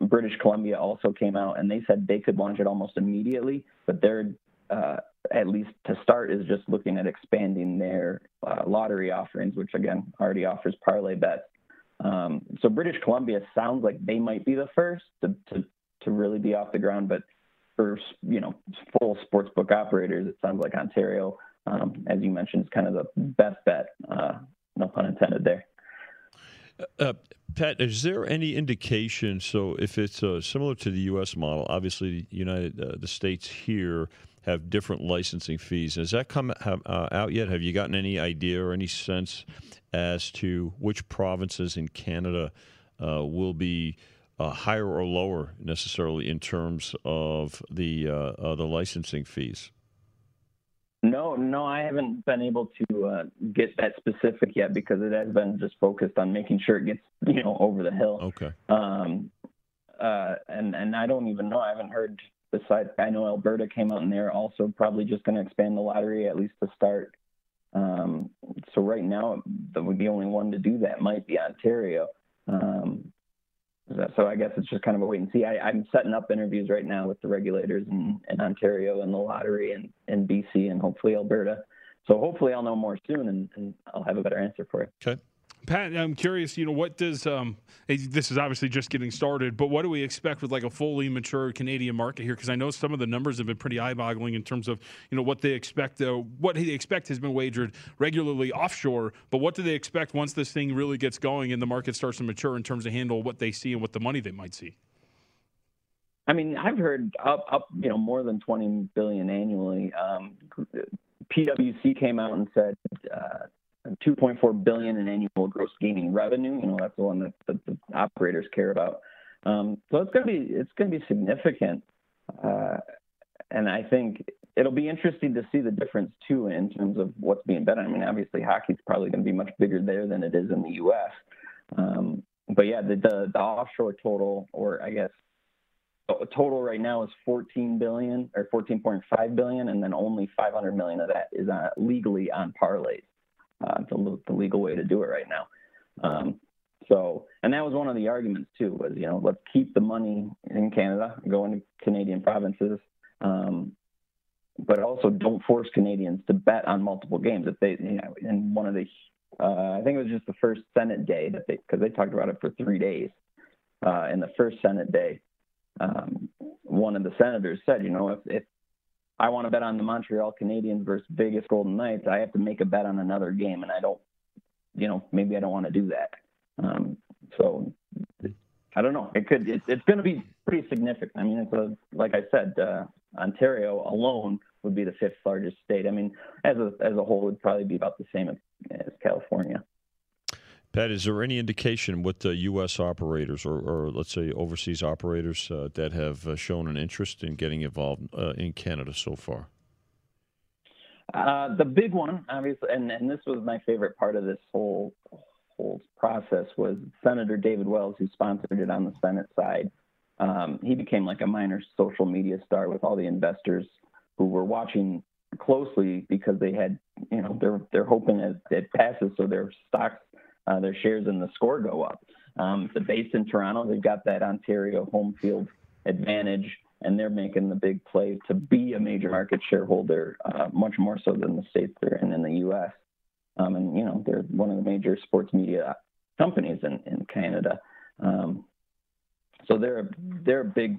British Columbia also came out and they said they could launch it almost immediately, but they're uh, at least to start, is just looking at expanding their uh, lottery offerings, which again already offers parlay bets. Um, so British Columbia sounds like they might be the first to, to, to really be off the ground, but for you know full sportsbook operators, it sounds like Ontario, um, as you mentioned, is kind of the best bet. Uh, no pun intended there. Uh, Pat, is there any indication? So, if it's uh, similar to the U.S. model, obviously, the United uh, the states here have different licensing fees. Has that come have, uh, out yet? Have you gotten any idea or any sense as to which provinces in Canada uh, will be uh, higher or lower necessarily in terms of the uh, uh, the licensing fees? No, no, I haven't been able to uh, get that specific yet because it has been just focused on making sure it gets you know over the hill. Okay. Um, and and I don't even know. I haven't heard besides, I know Alberta came out and they're also probably just going to expand the lottery at least to start. Um, so right now, the, the only one to do that might be Ontario. Um, so I guess it's just kind of a wait and see. I, am setting up interviews right now with the regulators in, in Ontario and the lottery and in BC and hopefully Alberta. So hopefully I'll know more soon and, and I'll have a better answer for you. Okay. Pat, I'm curious. You know, what does um, this is obviously just getting started, but what do we expect with like a fully mature Canadian market here? Because I know some of the numbers have been pretty eye-boggling in terms of you know what they expect. Uh, what they expect has been wagered regularly offshore, but what do they expect once this thing really gets going and the market starts to mature in terms of handle what they see and what the money they might see? I mean, I've heard up, up, you know, more than 20 billion annually. Um, PwC came out and said uh, 2.4 billion in annual gross gaming revenue. You know, that's the one that, that the operators care about. Um, so it's going to be it's going to be significant, uh, and I think it'll be interesting to see the difference too in terms of what's being bet. I mean, obviously hockey's probably going to be much bigger there than it is in the U.S. Um, but yeah, the, the the offshore total, or I guess total right now is 14 billion or 14.5 billion, and then only 500 million of that is uh, legally on parlays. Uh, the, the, legal way to do it right now. Um, so, and that was one of the arguments too. Was you know let's keep the money in Canada, go into Canadian provinces, um, but also don't force Canadians to bet on multiple games. If they, you know, in one of the, uh, I think it was just the first Senate day that they, because they talked about it for three days. Uh, in the first Senate day, um, one of the senators said, you know, if, if I want to bet on the Montreal Canadiens versus Vegas Golden Knights, I have to make a bet on another game, and I don't, you know, maybe I don't want to do that. Um, so I don't know. It could. It, it's going to be pretty significant. I mean, it's a like I said, uh, Ontario alone would be the fifth largest state. I mean, as a as a whole, would probably be about the same as, as California. Pat, is there any indication with the U.S. operators or, or let's say overseas operators uh, that have uh, shown an interest in getting involved uh, in Canada so far? Uh, the big one, obviously, and, and this was my favorite part of this whole whole process was Senator David Wells, who sponsored it on the Senate side. Um, he became like a minor social media star with all the investors who were watching closely because they had, you know, they're they're hoping that it passes so their stocks uh, their shares in theScore go up. Um, they're based in Toronto. They've got that Ontario home field advantage, and they're making the big play to be a major market shareholder, uh, much more so than the states they're in in the U.S. Um, and you know they're one of the major sports media companies in, in Canada. Um, so they're they're a big.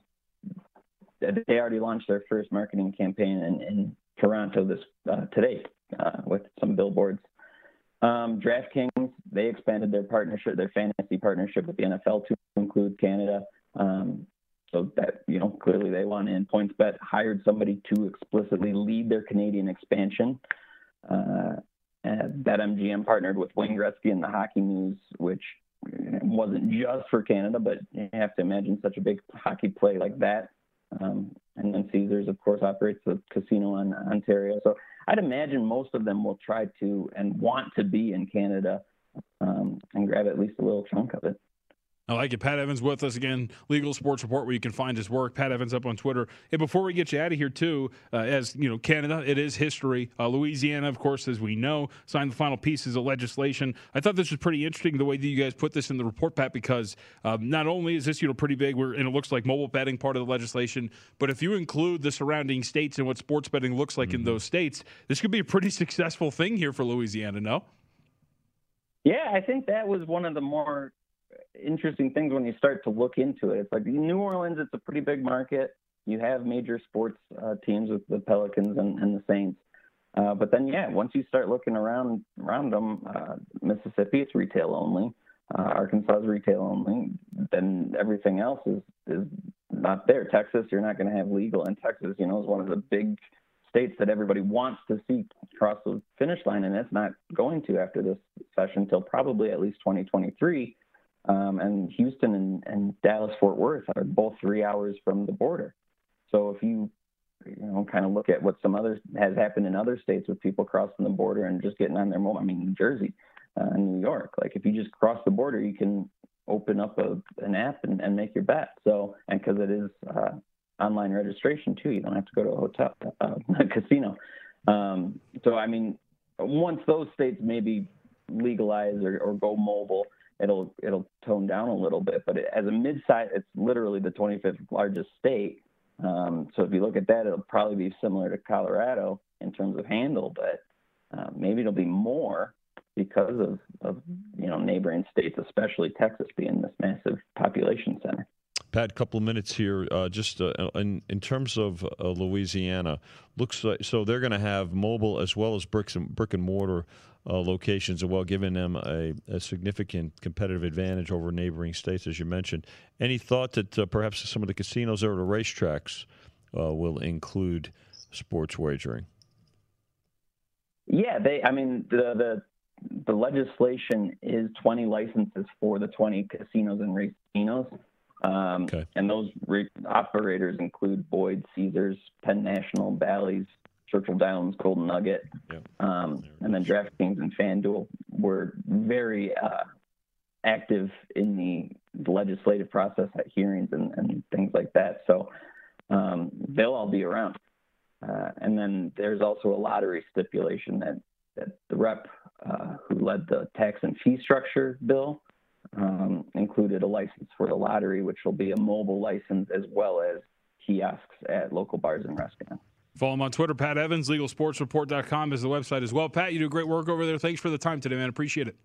They already launched their first marketing campaign in, in Toronto this uh, today uh, with some billboards um, DraftKings, they expanded their partnership, their fantasy partnership with the NFL to include Canada. Um, so that, you know, clearly they want in. PointsBet hired somebody to explicitly lead their Canadian expansion. Uh, BetMGM partnered with Wayne Gretzky and the Hockey News, which wasn't just for Canada, but you have to imagine such a big hockey play like that. Um, and then Caesars, of course, operates a casino in Ontario. So I'd imagine most of them will try to and want to be in Canada um, and grab at least a little chunk of it. I like it. Pat Evans with us again, Legal Sports Report, where you can find his work. Pat Evans up on Twitter. Hey, before we get you out of here, too, uh, as you know, Canada, it is history. Uh, Louisiana, of course, as we know, signed the final pieces of legislation. I thought this was pretty interesting the way that you guys put this in the report, Pat, because um, not only is this you know pretty big, and it looks like mobile betting part of the legislation, but if you include the surrounding states and what sports betting looks like mm-hmm. in those states, this could be a pretty successful thing here for Louisiana. No. Yeah, I think that was one of the more interesting things when you start to look into it. It's like New Orleans, it's a pretty big market. You have major sports uh, teams with the Pelicans and, and the Saints. Uh, but then, yeah, once you start looking around around them, uh, Mississippi, it's retail only. Uh, Arkansas is retail only. Then everything else is is not there. Texas, you're not going to have legal, and Texas, you know, is one of the big states that everybody wants to see cross the finish line, and it's not going to after this session until probably at least 2023. Um, and Houston and, and Dallas Fort Worth are both three hours from the border. So if you you know kind of look at what some other has happened in other states with people crossing the border and just getting on their mobile, I mean New Jersey, uh, New York, like if you just cross the border, you can open up a, an app and, and make your bet. So and because it is uh, online registration too, you don't have to go to a hotel, uh, a casino. Um, so I mean, once those states maybe legalize or, or go mobile it'll it'll tone down a little bit. But it, as a mid-size, it's literally the 25th largest state. Um, so if you look at that, it'll probably be similar to Colorado in terms of handle, but uh, maybe it'll be more. because of, of you know neighboring states, especially Texas being this massive population center. Pat, couple of minutes here. Uh, just uh, in, in terms of uh, Louisiana, looks like so they're going to have mobile as well as bricks and brick and mortar uh, locations, as well, giving them a, a, significant competitive advantage over neighboring states, as you mentioned. Any thought that uh, perhaps some of the casinos or the racetracks uh, will include sports wagering? Yeah, they. I mean, the the the legislation is 20 licenses for the 20 casinos and racinos. Um, okay. And those re- operators include Boyd, Caesars, Penn National, Bally's, Churchill Downs, Golden Nugget, yep. um, and then DraftKings and FanDuel were very uh, active in the, the, legislative process at hearings and, and things like that. So um, they'll all be around. Uh, and then there's also a lottery stipulation that, that the rep uh, who led the tax and fee structure bill um, included a license for the lottery, which will be a mobile license as well as kiosks at local bars and restaurants. Follow him on Twitter, Pat Evans. LegalSportsReport.com is the website as well. Pat, you do great work over there. Thanks for the time today, man. Appreciate it.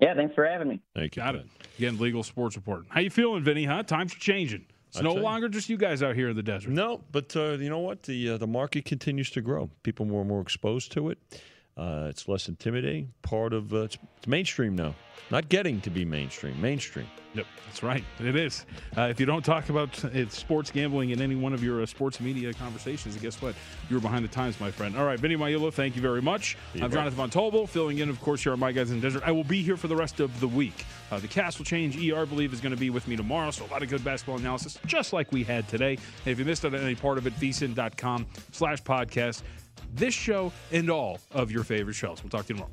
Yeah, thanks for having me. Thank you. Got it. Again, Legal Sports Report. How you feeling, Vinny? Huh? Times are changing. It's I'll no longer just you guys out here in the desert. No, but uh, you know what? The uh, the market continues to grow. People more and more exposed to it. Uh, it's less intimidating. Part of uh, it's, it's, mainstream now. Not getting to be mainstream. Mainstream. Yep, that's right. It is. Uh, if you don't talk about uh, sports gambling in any one of your uh, sports media conversations, guess what? You're behind the times, my friend. All right, Vinny Magliulo, thank you very much. I'm right. Jonathan Von Tobel, filling in, of course, here on My Guys in the Desert. I will be here for the rest of the week. Uh, the cast will change. ER, I believe, is going to be with me tomorrow, so a lot of good basketball analysis, just like we had today. And if you missed out on any part of it, vsin.com slash podcast this show and all of your favorite shows. We'll talk to you tomorrow.